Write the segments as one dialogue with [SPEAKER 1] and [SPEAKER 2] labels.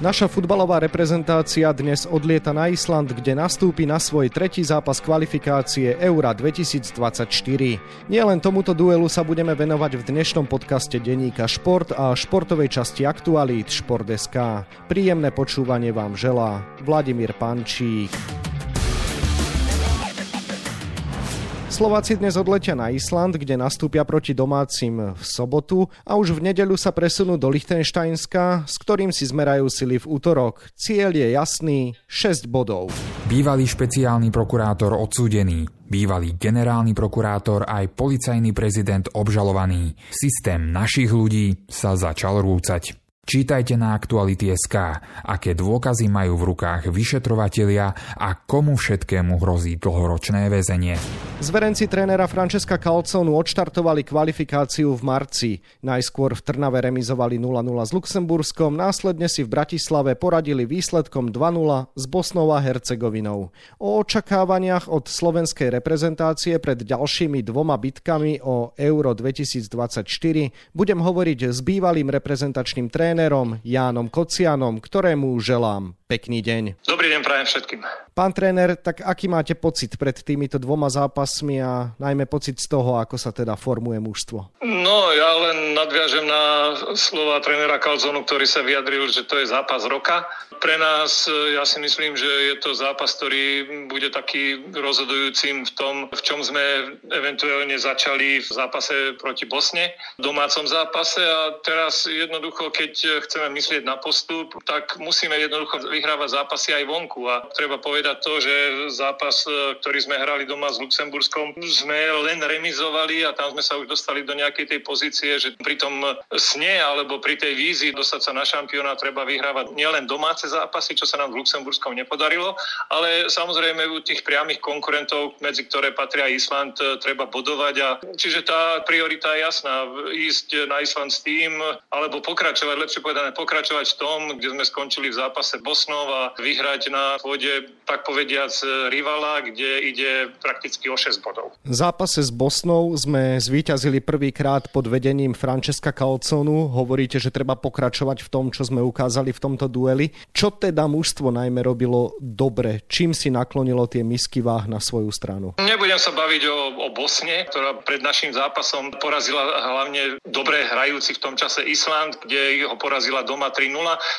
[SPEAKER 1] Naša futbalová reprezentácia dnes odlieta na Island, kde nastúpi na svoj tretí zápas kvalifikácie Eura 2024. Nielen tomuto duelu sa budeme venovať v dnešnom podcaste denníka Šport a športovej časti aktualít Šport.sk. Príjemné počúvanie vám želá Vladimír Pančík. Slováci dnes odletia na Island, kde nastúpia proti domácim v sobotu a už v nedeľu sa presunú do Lichtensteinska, s ktorým si zmerajú sily v útorok. Cieľ je jasný, 6 bodov.
[SPEAKER 2] Bývalý špeciálny prokurátor odsúdený, bývalý generálny prokurátor aj policajný prezident obžalovaný. Systém našich ľudí sa začal rúcať. Čítajte na Aktuality.sk, aké dôkazy majú v rukách vyšetrovatelia a komu všetkému hrozí dlhoročné väzenie.
[SPEAKER 1] Zverenci trénera Francesca Calconu odštartovali kvalifikáciu v marci. Najskôr v Trnave remizovali 0-0 s Luxemburskom, následne si v Bratislave poradili výsledkom 2-0 s Bosnou a Hercegovinou. O očakávaniach od slovenskej reprezentácie pred ďalšími dvoma bitkami o Euro 2024 budem hovoriť s bývalým reprezentačným trénerom trénerom Jánom Kocianom, ktorému želám pekný deň.
[SPEAKER 3] Dobrý deň prajem všetkým.
[SPEAKER 1] Pán tréner, tak aký máte pocit pred týmito dvoma zápasmi a najmä pocit z toho, ako sa teda formuje mužstvo?
[SPEAKER 3] No, ja len nadviažem na slova trénera Kalzonu, ktorý sa vyjadril, že to je zápas roka. Pre nás, ja si myslím, že je to zápas, ktorý bude taký rozhodujúcim v tom, v čom sme eventuálne začali v zápase proti Bosne, v domácom zápase a teraz jednoducho, keď chceme myslieť na postup, tak musíme jednoducho vyhrávať zápasy aj vonku. A treba povedať to, že zápas, e, ktorý sme hrali doma s Luxemburskom, sme len remizovali a tam sme sa už dostali do nejakej tej pozície, že pri tom sne alebo pri tej vízii dostať sa na šampióna treba vyhrávať nielen domáce zápasy, čo sa nám v Luxemburskom nepodarilo, ale samozrejme u tých priamých konkurentov, medzi ktoré patria Island, e, treba bodovať. A čiže tá priorita je jasná. Ísť na Island s tým, alebo pokračovať, lepšie povedané, pokračovať v tom, kde sme skončili v zápase Bosnov a vyhrať na pôde, tak povediac, rivala, kde ide prakticky o 6 bodov.
[SPEAKER 1] V zápase s Bosnou sme zvíťazili prvýkrát pod vedením Francesca Calconu. Hovoríte, že treba pokračovať v tom, čo sme ukázali v tomto dueli. Čo teda mužstvo najmä robilo dobre? Čím si naklonilo tie misky váh na svoju stranu?
[SPEAKER 3] Nebudem sa baviť o, o Bosne, ktorá pred našim zápasom porazila hlavne dobre hrajúci v tom čase Island, kde ho porazila doma 3-0,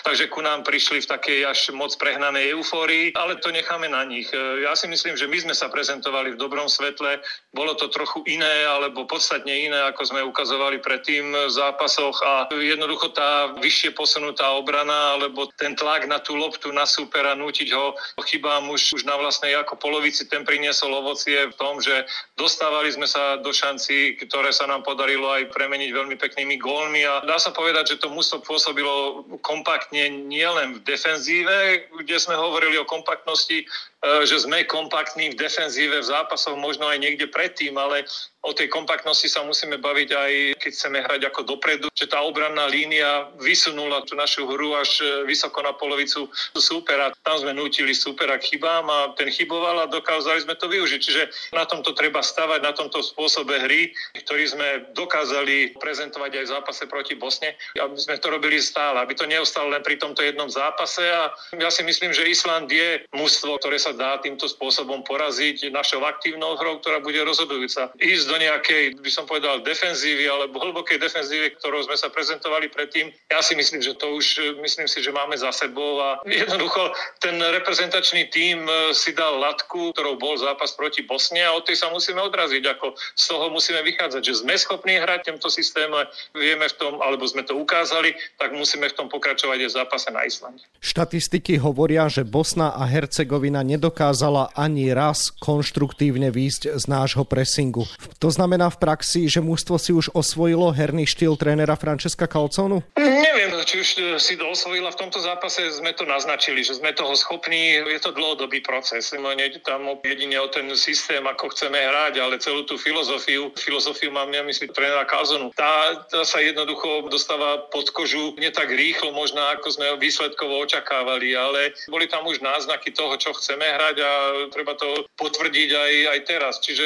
[SPEAKER 3] takže ku nám prišli v takej až moc prehnanej eufórii, ale to necháme na nich. E, ja si myslím, že my sme sa prezentovali v dobrom svetle, bolo to trochu iné alebo podstatne iné, ako sme ukazovali predtým v zápasoch a jednoducho tá vyššie posunutá obrana alebo ten tlak na tú loptu, na supera, nútiť ho chybám už, už na vlastnej ako polovici, ten priniesol ovocie v tom, že dostávali sme sa do šanci, ktoré sa nám podarilo aj premeniť veľmi peknými gólmi. A dá sa povedať, že to muselo pôsobilo kompaktne nielen v defenzíve, kde sme hovorili o kompaktnosti, že sme kompaktní v defenzíve v zápasoch možno aj niekde predtým, ale o tej kompaktnosti sa musíme baviť aj keď chceme hrať ako dopredu, že tá obranná línia vysunula tú našu hru až e, vysoko na polovicu súpera. Tam sme nutili súpera k chybám a ten chyboval a dokázali sme to využiť. Čiže na tomto treba stavať, na tomto spôsobe hry, ktorý sme dokázali prezentovať aj v zápase proti Bosne, aby sme to robili stále, aby to neostalo len pri tomto jednom zápase a ja si myslím, že Island je mužstvo, ktoré sa dá týmto spôsobom poraziť našou aktívnou hrou, ktorá bude rozhodujúca. Ísť do nejakej, by som povedal, defenzívy alebo hlbokej defenzívy, ktorou sme sa prezentovali predtým. Ja si myslím, že to už myslím si, že máme za sebou a jednoducho ten reprezentačný tím e, si dal latku, ktorou bol zápas proti Bosne a od tej sa musíme odraziť. Ako z toho musíme vychádzať, že sme schopní hrať v tomto systéme, vieme v tom, alebo sme to ukázali, tak musíme v tom pokračovať aj v zápase na Islande.
[SPEAKER 1] Štatistiky hovoria, že Bosna a Hercegovina nedokázala ani raz konštruktívne výjsť z nášho pressingu. To znamená v praxi, že mužstvo si už osvojilo herný štýl trénera Francesca Calconu?
[SPEAKER 3] Neviem, či už e, si to osvojila v tomto zápase, sme to naznačili, že sme toho schopní. Je to dlhodobý proces. Nejde tam jedine o ten systém, ako chceme hrať, ale celú tú filozofiu. Filozofiu mám ja myslím trénera Calzonu. Tá, tá sa jednoducho dostáva pod kožu nie tak rýchlo možno, ako sme výsledkovo očakávali, ale boli tam už náznaky toho, čo chceme hrať a treba to potvrdiť aj, aj teraz. Čiže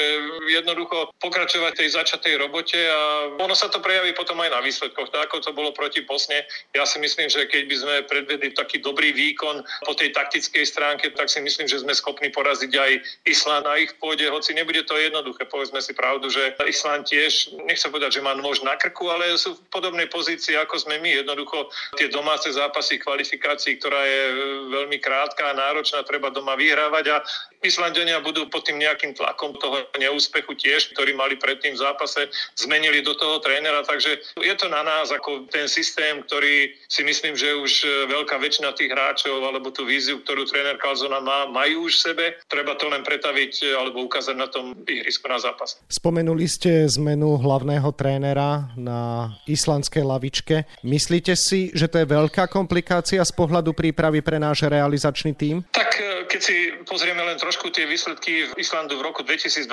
[SPEAKER 3] jednoducho pokračovať tej začatej robote a ono sa to prejaví potom aj na výsledkoch. Tak ako to bolo proti Bosne, ja si myslím, že keď by sme predvedli taký dobrý výkon po tej taktickej stránke, tak si myslím, že sme schopní poraziť aj Island na ich pôde, hoci nebude to jednoduché. Povedzme si pravdu, že Island tiež, nechcem povedať, že má nôž na krku, ale sú v podobnej pozícii, ako sme my. Jednoducho tie domáce zápasy kvalifikácií, ktorá je veľmi krátka a náročná, treba doma vyhrávať a Islandenia budú pod tým nejakým tlakom toho neúspechu tiež, ktorý mali predtým v zápase, zmenili do toho trénera, takže je to na nás ako ten systém, ktorý si myslím, že už veľká väčšina tých hráčov alebo tú víziu, ktorú tréner Kalzona má, majú už v sebe. Treba to len pretaviť alebo ukázať na tom ihrisku na zápas.
[SPEAKER 1] Spomenuli ste zmenu hlavného trénera na islandskej lavičke. Myslíte si, že to je veľká komplikácia z pohľadu prípravy pre náš realizačný tím?
[SPEAKER 3] Tak e, keď si pozrieme len trošku tie výsledky v Islandu v roku 2022,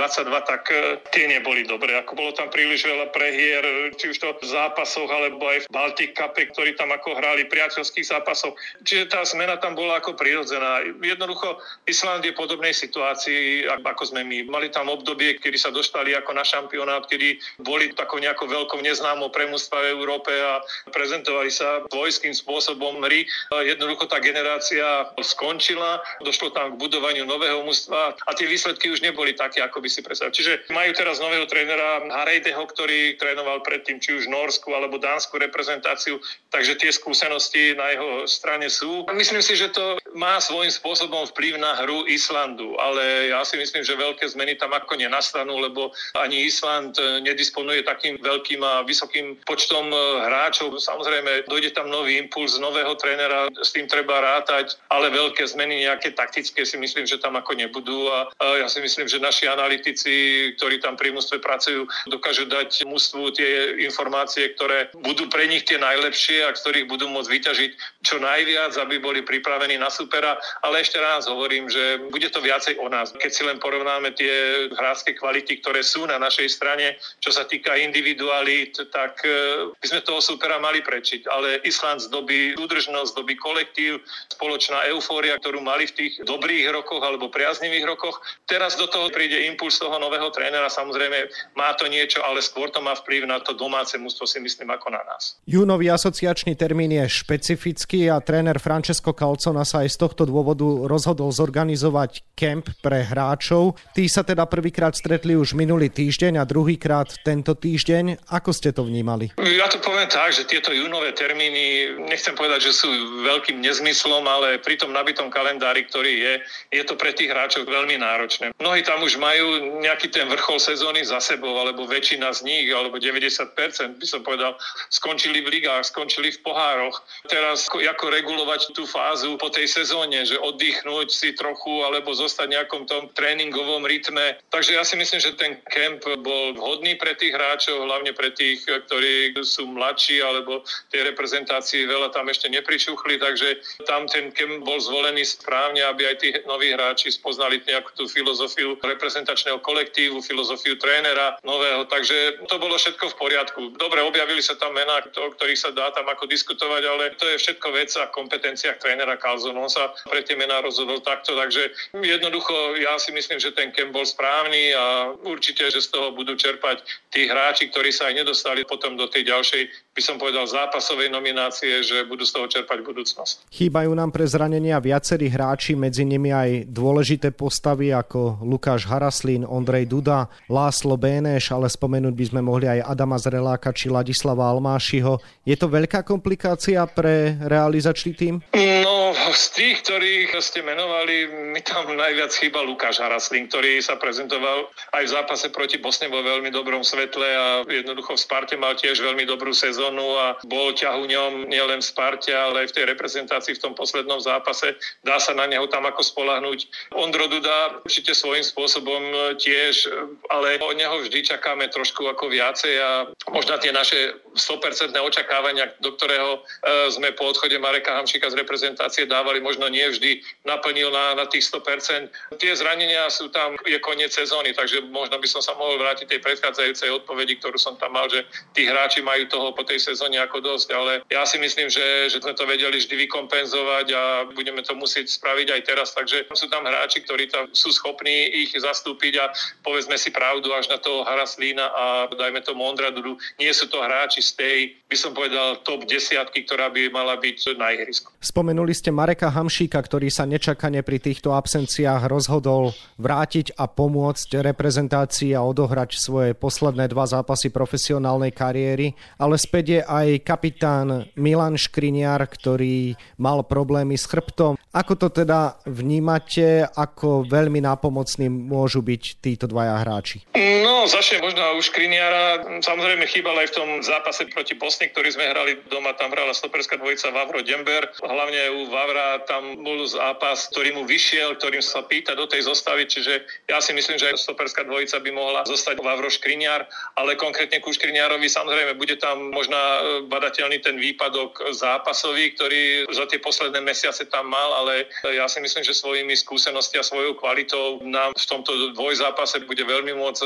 [SPEAKER 3] tak e, tie neboli dobré. Ako bolo tam príliš veľa prehier, či už to v zápasoch, alebo aj v Baltic Cup, ktorí tam ako hrali priateľských zápasov. Čiže tá zmena tam bola ako prirodzená. Jednoducho Island je v podobnej situácii, ako sme my. Mali tam obdobie, kedy sa dostali ako na šampionát, kedy boli takou nejakou veľkou neznámou premústva v Európe a prezentovali sa vojským spôsobom hry. Jednoducho tá generácia skončila, došlo tam k budovaniu nového mužstva a tie výsledky už neboli také, ako by si predstavili. Čiže majú teraz nového trénera Harejdeho, ktorý trénoval predtým či už Norsku alebo Dánsku reprezentáciu, takže tie skúsenosti na jeho strane sú. Myslím si, že to má svojím spôsobom vplyv na hru Islandu, ale ja si myslím, že veľké zmeny tam ako nenastanú, lebo ani Island nedisponuje takým veľkým a vysokým počtom hráčov. Samozrejme, dojde tam nový impuls nového trénera, s tým treba rátať, ale veľké zmeny nejaké taktické si myslím, že tam ako nebudú a, ja si myslím, že naši analytici, ktorí tam pri mústve pracujú, dokážu dať mústvu tie informácie, ktoré budú pre nich tie najlepšie a z ktorých budú môcť vyťažiť čo najviac, aby boli pripravení na supera. Ale ešte raz hovorím, že bude to viacej o nás. Keď si len porovnáme tie hrácké kvality, ktoré sú na našej strane, čo sa týka individualít, tak e, by sme toho supera mali prečiť. Ale Island zdobí súdržnosť, zdobí kolektív, spoločná eufória, ktorú mali v tých dobrých rokoch alebo priaznivých rokoch. Teraz do toho príde impuls toho nového trénera. Samozrejme, má to niečo, ale skôr to má vplyv na to domáce mústvo, si myslím, ako na nás.
[SPEAKER 1] Júnový asociačný termín je špecifický a tréner Francesco Calcona sa aj z tohto dôvodu rozhodol zorganizovať kemp pre hráčov. Tí sa teda prvýkrát stretli už minulý týždeň a druhýkrát tento týždeň. Ako ste to vnímali?
[SPEAKER 3] Ja to poviem tak, že tieto júnové termíny, nechcem povedať, že sú veľkým nezmyslom, ale pri tom nabitom kalendári, ktorý je, je to pre tých hráčov veľmi náročné. Mnohí tam už majú nejaký ten vrchol sezóny za sebou, alebo väčšina z nich, alebo 90% by som povedal, skončili v ligách, skončili v pohároch. Teraz ako regulovať tú fázu po tej sezóne, že oddychnúť si trochu, alebo zostať v nejakom tom tréningovom rytme. Takže ja si myslím, že ten kemp bol vhodný pre tých hráčov, hlavne pre tých, ktorí sú mladší, alebo tie reprezentácie veľa tam ešte nepričuchli, takže tam ten kemp bol zvolený správne, aby aj tí noví hráči spoznali nejakú tú filozofiu reprezentačného kolektívu, filozofiu trénera nového, takže to bolo všetko v poriadku. Dobre, objavili sa tam mená, o ktorých sa dá tam ako diskutovať, ale to je všetko vec a kompetencia trénera Calzon. On sa pre tie mená rozhodol takto, takže jednoducho ja si myslím, že ten kem bol správny a určite, že z toho budú čerpať tí hráči, ktorí sa aj nedostali potom do tej ďalšej, by som povedal, zápasovej nominácie, že budú z toho čerpať budúcnosť.
[SPEAKER 1] Chýbajú nám pre zranenia viacerí hráči, medzi nimi aj dôležité postavy ako Lukáš Haraslín, Ondrej Duda, Láslo Béneš, ale spomenúť by sme mohli aj Adama Zreláka či Ladislava Almášiho. Je to veľká komplikácia pre realizačný tým?
[SPEAKER 3] No, z tých, ktorých ste menovali, mi tam najviac chýba Lukáš Haraslín, ktorý sa prezentoval aj v zápase proti Bosne vo veľmi dobrom svetle a jednoducho v Sparte mal tiež veľmi dobrú sezónu a bol ťahuňom nielen v Sparte, ale aj v tej reprezentácii v tom poslednom zápase. Dá sa na neho tam ako spolahnuť. Ondro Duda určite svojím spôsobom tiež, ale od neho vždy čakáme trošku ako viacej a možno tie naše 100% očakávania, do ktorého sme po odchode Mareka Hamšika z reprezentácie dávali, možno nie vždy naplnil na, na tých 100%. Tie zranenia sú tam, je koniec sezóny, takže možno by som sa mohol vrátiť tej predchádzajúcej odpovedi, ktorú som tam mal, že tí hráči majú toho po tej sezóne ako dosť, ale ja si myslím, že, že sme to vedeli vždy vykompenzovať a budeme to musieť spraviť aj teraz, takže sú tam hráči, ktorí tam sú schopní ich zastúpiť a povedzme si pravdu až na toho Haraslína a dajme to Mondradu. Nie sú to hráči z tej, by som povedal, top desiatky, ktorá by mala byť na ihrisku.
[SPEAKER 1] Spomenuli ste Mareka Hamšíka, ktorý sa nečakane pri týchto absenciách rozhodol vrátiť a pomôcť reprezentácii a odohrať svoje posledné dva zápasy profesionálnej kariéry, ale späť je aj kapitán Milan Škriniar, ktorý mal problémy s chrbtom. Ako to teda vnímate, ako veľmi nápomocní môžu byť títo dvaja hráči?
[SPEAKER 3] No, začne možno už Škriniara. Samozrejme chýbal aj v tom zápase proti Bosne, ktorý sme hrali doma, tam hrala stoperská dvojica Vavro Dember. Hlavne u Vavra tam bol zápas, ktorý mu vyšiel, ktorým sa pýta do tej zostavy, čiže ja si myslím, že stoperská dvojica by mohla zostať Vavro Škriniar, ale konkrétne ku Škriniarovi samozrejme bude tam možno badateľný ten výpadok zápasový, ktorý za tie posledné mesiace tam mal, ale ja si myslím, že svojimi skúsenosti a svojou kvalitou nám v tomto dvojzápase bude veľmi môcť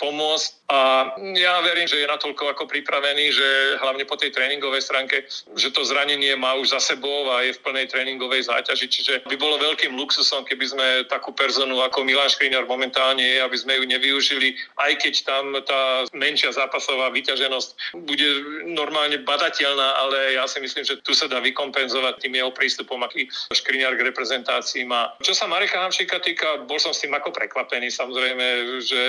[SPEAKER 3] pomôcť. A ja verím, že je natoľko ako pripravený, že hlavne po tej tréningovej stránke, že to zranenie má už za sebou a je v plnej tréningovej záťaži. Čiže by bolo veľkým luxusom, keby sme takú personu ako Milan Škriňar momentálne je, aby sme ju nevyužili, aj keď tam tá menšia zápasová vyťaženosť bude normálne badateľná, ale ja si myslím, že tu sa dá vykompenzovať tým jeho prístupom, aký Škriňar k má. Čo sa Mareka Hamšika týka, bol som s tým ako prekvapený. Samozrejme, že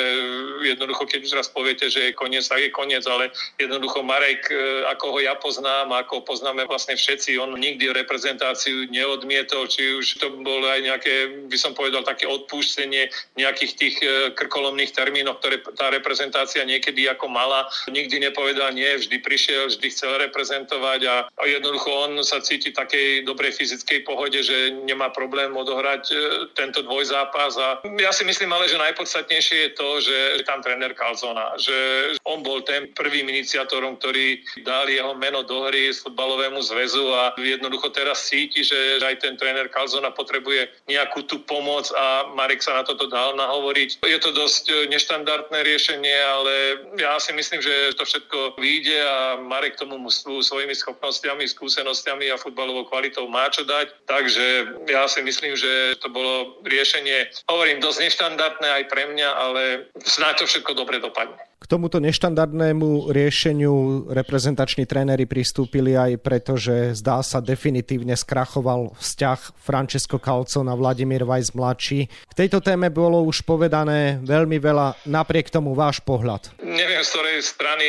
[SPEAKER 3] jednoducho, keď už raz poviete, že je koniec, tak je koniec, ale jednoducho Marek, e, ako ho ja poznám, ako poznáme vlastne všetci, on nikdy reprezentáciu neodmietol, či už to bolo aj nejaké, by som povedal, také odpúštenie nejakých tých e, krkolomných termínov, ktoré tá reprezentácia niekedy ako mala. Nikdy nepovedal nie, vždy prišiel, vždy chcel reprezentovať a, a jednoducho on sa cíti v takej dobrej fyzickej pohode, že nemá problém odohrať e, tento dvojzápas a ja si myslím ale, že najpodstatnejšie je to, že tam tréner Calzona, že on bol ten prvým iniciátorom, ktorý dal jeho meno do hry futbalovému zväzu a jednoducho teraz cíti, že aj ten tréner Calzona potrebuje nejakú tú pomoc a Marek sa na toto dal nahovoriť. Je to dosť neštandardné riešenie, ale ja si myslím, že to všetko vyjde a Marek tomu svojimi schopnosťami, skúsenostiami a futbalovou kvalitou má čo dať. Takže ja si myslím, že to bolo riešenie, hovorím, dosť neštandardné aj pre mňa, ale snáď to všetko dobre dopadne.
[SPEAKER 1] K tomuto neštandardnému riešeniu reprezentační tréneri pristúpili aj preto, že zdá sa definitívne skrachoval vzťah Francesco Calzon a Vladimír Weiss mladší. K tejto téme bolo už povedané veľmi veľa, napriek tomu váš pohľad.
[SPEAKER 3] Neviem, z ktorej strany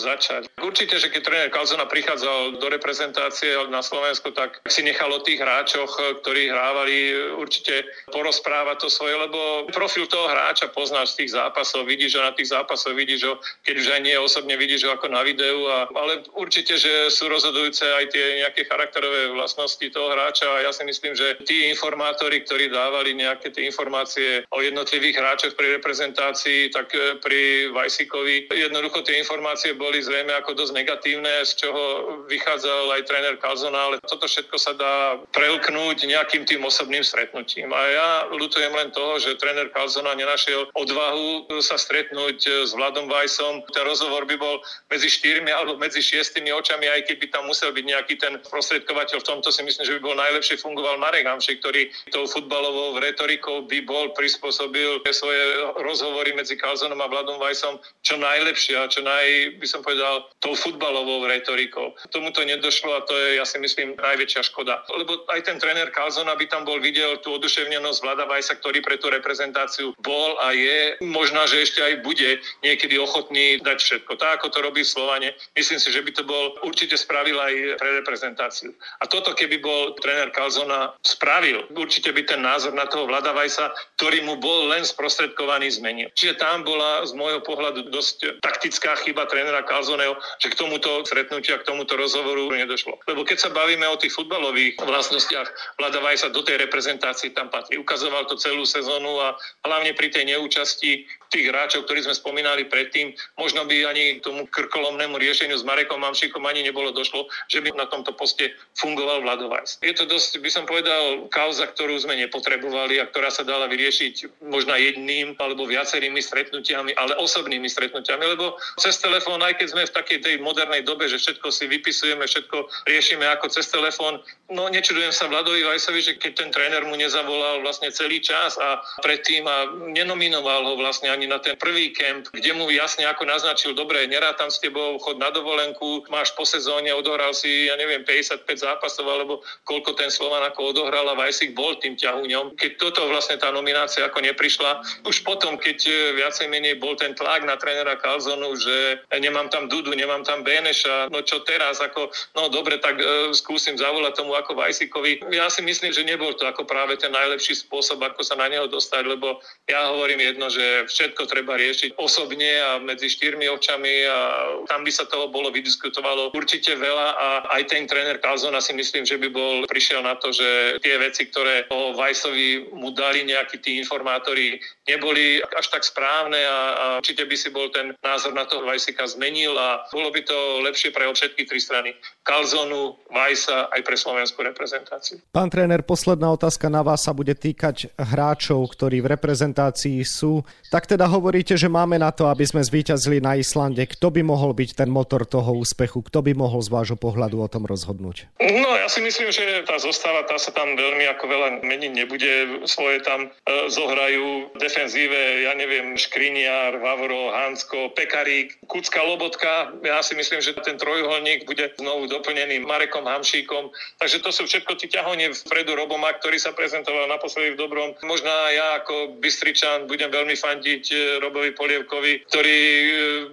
[SPEAKER 3] začať. Určite, že keď tréner Calzona prichádzal do reprezentácie na Slovensku, tak si nechal o tých hráčoch, ktorí hrávali, určite porozprávať to svoje, lebo profil toho hráča poznáš z tých zápasov, vidíš, že na tých zápasoch vidíš, vidíš ho, keď už aj nie osobne vidíš ho ako na videu, a, ale určite, že sú rozhodujúce aj tie nejaké charakterové vlastnosti toho hráča a ja si myslím, že tí informátori, ktorí dávali nejaké tie informácie o jednotlivých hráčoch pri reprezentácii, tak e, pri Vajsikovi jednoducho tie informácie boli zrejme ako dosť negatívne, z čoho vychádzal aj tréner Kalzona, ale toto všetko sa dá prelknúť nejakým tým osobným stretnutím. A ja ľutujem len toho, že tréner Kalzona nenašiel odvahu sa stretnúť s Vladom Weissom. Ten rozhovor by bol medzi štyrmi alebo medzi šiestimi očami, aj keď by tam musel byť nejaký ten prostredkovateľ. V tomto si myslím, že by bol najlepšie fungoval Marek Hamšik, ktorý tou futbalovou retorikou by bol prispôsobil svoje rozhovory medzi Kalzonom a Vladom Weissom čo najlepšie a čo naj, by som povedal, tou futbalovou retorikou. Tomu to nedošlo a to je, ja si myslím, najväčšia škoda. Lebo aj ten tréner Kalzona by tam bol videl tú oduševnenosť Vlada Vajsa, ktorý pre tú reprezentáciu bol a je. Možno, že ešte aj bude niekedy ochotní dať všetko. Tak, ako to robí v Slovane, myslím si, že by to bol určite spravil aj pre reprezentáciu. A toto, keby bol tréner Kalzona spravil, určite by ten názor na toho Vlada Vajsa, ktorý mu bol len sprostredkovaný, zmenil. Čiže tam bola z môjho pohľadu dosť taktická chyba trénera Kalzoneho, že k tomuto stretnutia, k tomuto rozhovoru nedošlo. Lebo keď sa bavíme o tých futbalových vlastnostiach, Vlada Vajsa do tej reprezentácii tam patrí. Ukazoval to celú sezónu a hlavne pri tej neúčasti tých hráčov, ktorí sme spomínali pre predtým, možno by ani tomu krkolomnému riešeniu s Marekom Mamšikom ani nebolo došlo, že by na tomto poste fungoval Vladovajs. Je to dosť, by som povedal, kauza, ktorú sme nepotrebovali a ktorá sa dala vyriešiť možno jedným alebo viacerými stretnutiami, ale osobnými stretnutiami, lebo cez telefón, aj keď sme v takej tej modernej dobe, že všetko si vypisujeme, všetko riešime ako cez telefón, no nečudujem sa Vladovi Vajsovi, že keď ten tréner mu nezavolal vlastne celý čas a predtým a nenominoval ho vlastne ani na ten prvý kemp, kde mu jasne ako naznačil, dobre, nerátam s tebou, chod na dovolenku, máš po sezóne, odohral si, ja neviem, 55 zápasov, alebo koľko ten Slovan ako odohral a Vajsik bol tým ťahuňom. Keď toto vlastne tá nominácia ako neprišla, už potom, keď e, viacej menej bol ten tlak na trénera Kalzonu, že nemám tam Dudu, nemám tam Beneša, no čo teraz, ako, no dobre, tak e, skúsim zavolať tomu ako Vajsikovi. Ja si myslím, že nebol to ako práve ten najlepší spôsob, ako sa na neho dostať, lebo ja hovorím jedno, že všetko treba riešiť osobne a medzi štyrmi očami a tam by sa toho bolo vydiskutovalo určite veľa a aj ten tréner Kalzona si myslím, že by bol prišiel na to, že tie veci, ktoré o Vajsovi mu dali nejakí tí informátori, neboli až tak správne a, a určite by si bol ten názor na toho Vajsika zmenil a bolo by to lepšie pre všetky tri strany. Kalzonu, Vajsa aj pre slovenskú reprezentáciu.
[SPEAKER 1] Pán tréner, posledná otázka na vás sa bude týkať hráčov, ktorí v reprezentácii sú. Tak teda hovoríte, že máme na to, aby sme zvíťazili na Islande. Kto by mohol byť ten motor toho úspechu? Kto by mohol z vášho pohľadu o tom rozhodnúť?
[SPEAKER 3] No, ja si myslím, že tá zostava, tá sa tam veľmi ako veľa meniť nebude. Svoje tam e, zohrajú defenzíve, ja neviem, Škriniar, Vavro, Hansko, Pekarík, Kucka, Lobotka. Ja si myslím, že ten trojuholník bude znovu doplnený Marekom Hamšíkom. Takže to sú všetko tí ťahonie vpredu Roboma, ktorý sa prezentoval naposledy v dobrom. Možno ja ako Bystričan budem veľmi fandiť e, Robovi Polievkovi, ktorý e,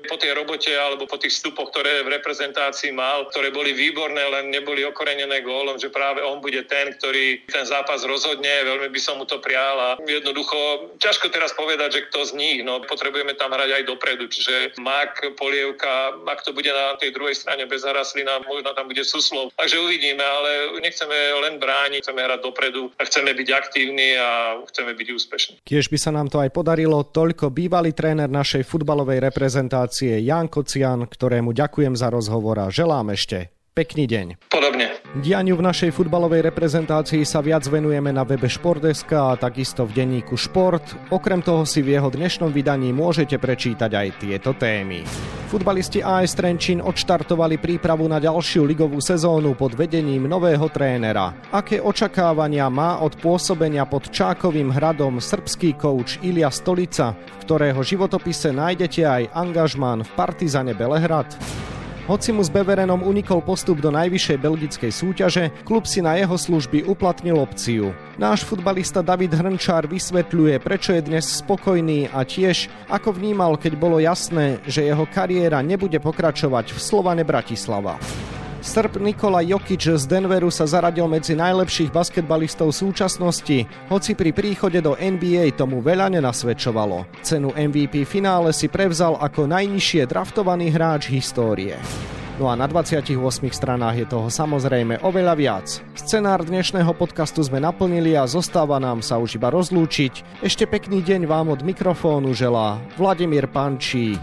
[SPEAKER 3] po tej robote alebo po tých vstupoch, ktoré v reprezentácii mal, ktoré boli výborné, len neboli okorenené gólom, že práve on bude ten, ktorý ten zápas rozhodne. Veľmi by som mu to prial a jednoducho ťažko teraz povedať, že kto z nich, no potrebujeme tam hrať aj dopredu, čiže Mak, Polievka, ak to bude na tej druhej strane bez Haraslina, možno tam bude Suslov. Takže uvidíme, ale nechceme len brániť, chceme hrať dopredu a chceme byť aktívni a chceme byť úspešní.
[SPEAKER 1] Kiež by sa nám to aj podarilo, toľko bývalý tréner našej futbalovej reprezentácie Jan Kocian, ktorému ďakujem za rozhovor a želám ešte pekný deň.
[SPEAKER 3] Podobne.
[SPEAKER 1] Dianiu v našej futbalovej reprezentácii sa viac venujeme na webe Športeska a takisto v denníku Šport. Okrem toho si v jeho dnešnom vydaní môžete prečítať aj tieto témy. Futbalisti AS Trenčín odštartovali prípravu na ďalšiu ligovú sezónu pod vedením nového trénera. Aké očakávania má od pôsobenia pod Čákovým hradom srbský kouč Ilia Stolica, v ktorého životopise nájdete aj angažmán v Partizane Belehrad? Hoci mu s Beverenom unikol postup do najvyššej belgickej súťaže, klub si na jeho služby uplatnil opciu. Náš futbalista David Hrnčár vysvetľuje, prečo je dnes spokojný a tiež, ako vnímal, keď bolo jasné, že jeho kariéra nebude pokračovať v Slovane Bratislava. Srb Nikola Jokic z Denveru sa zaradil medzi najlepších basketbalistov súčasnosti, hoci pri príchode do NBA tomu veľa nenasvedčovalo. Cenu MVP finále si prevzal ako najnižšie draftovaný hráč histórie. No a na 28 stranách je toho samozrejme oveľa viac. Scenár dnešného podcastu sme naplnili a zostáva nám sa už iba rozlúčiť. Ešte pekný deň vám od mikrofónu želá Vladimír Pančík.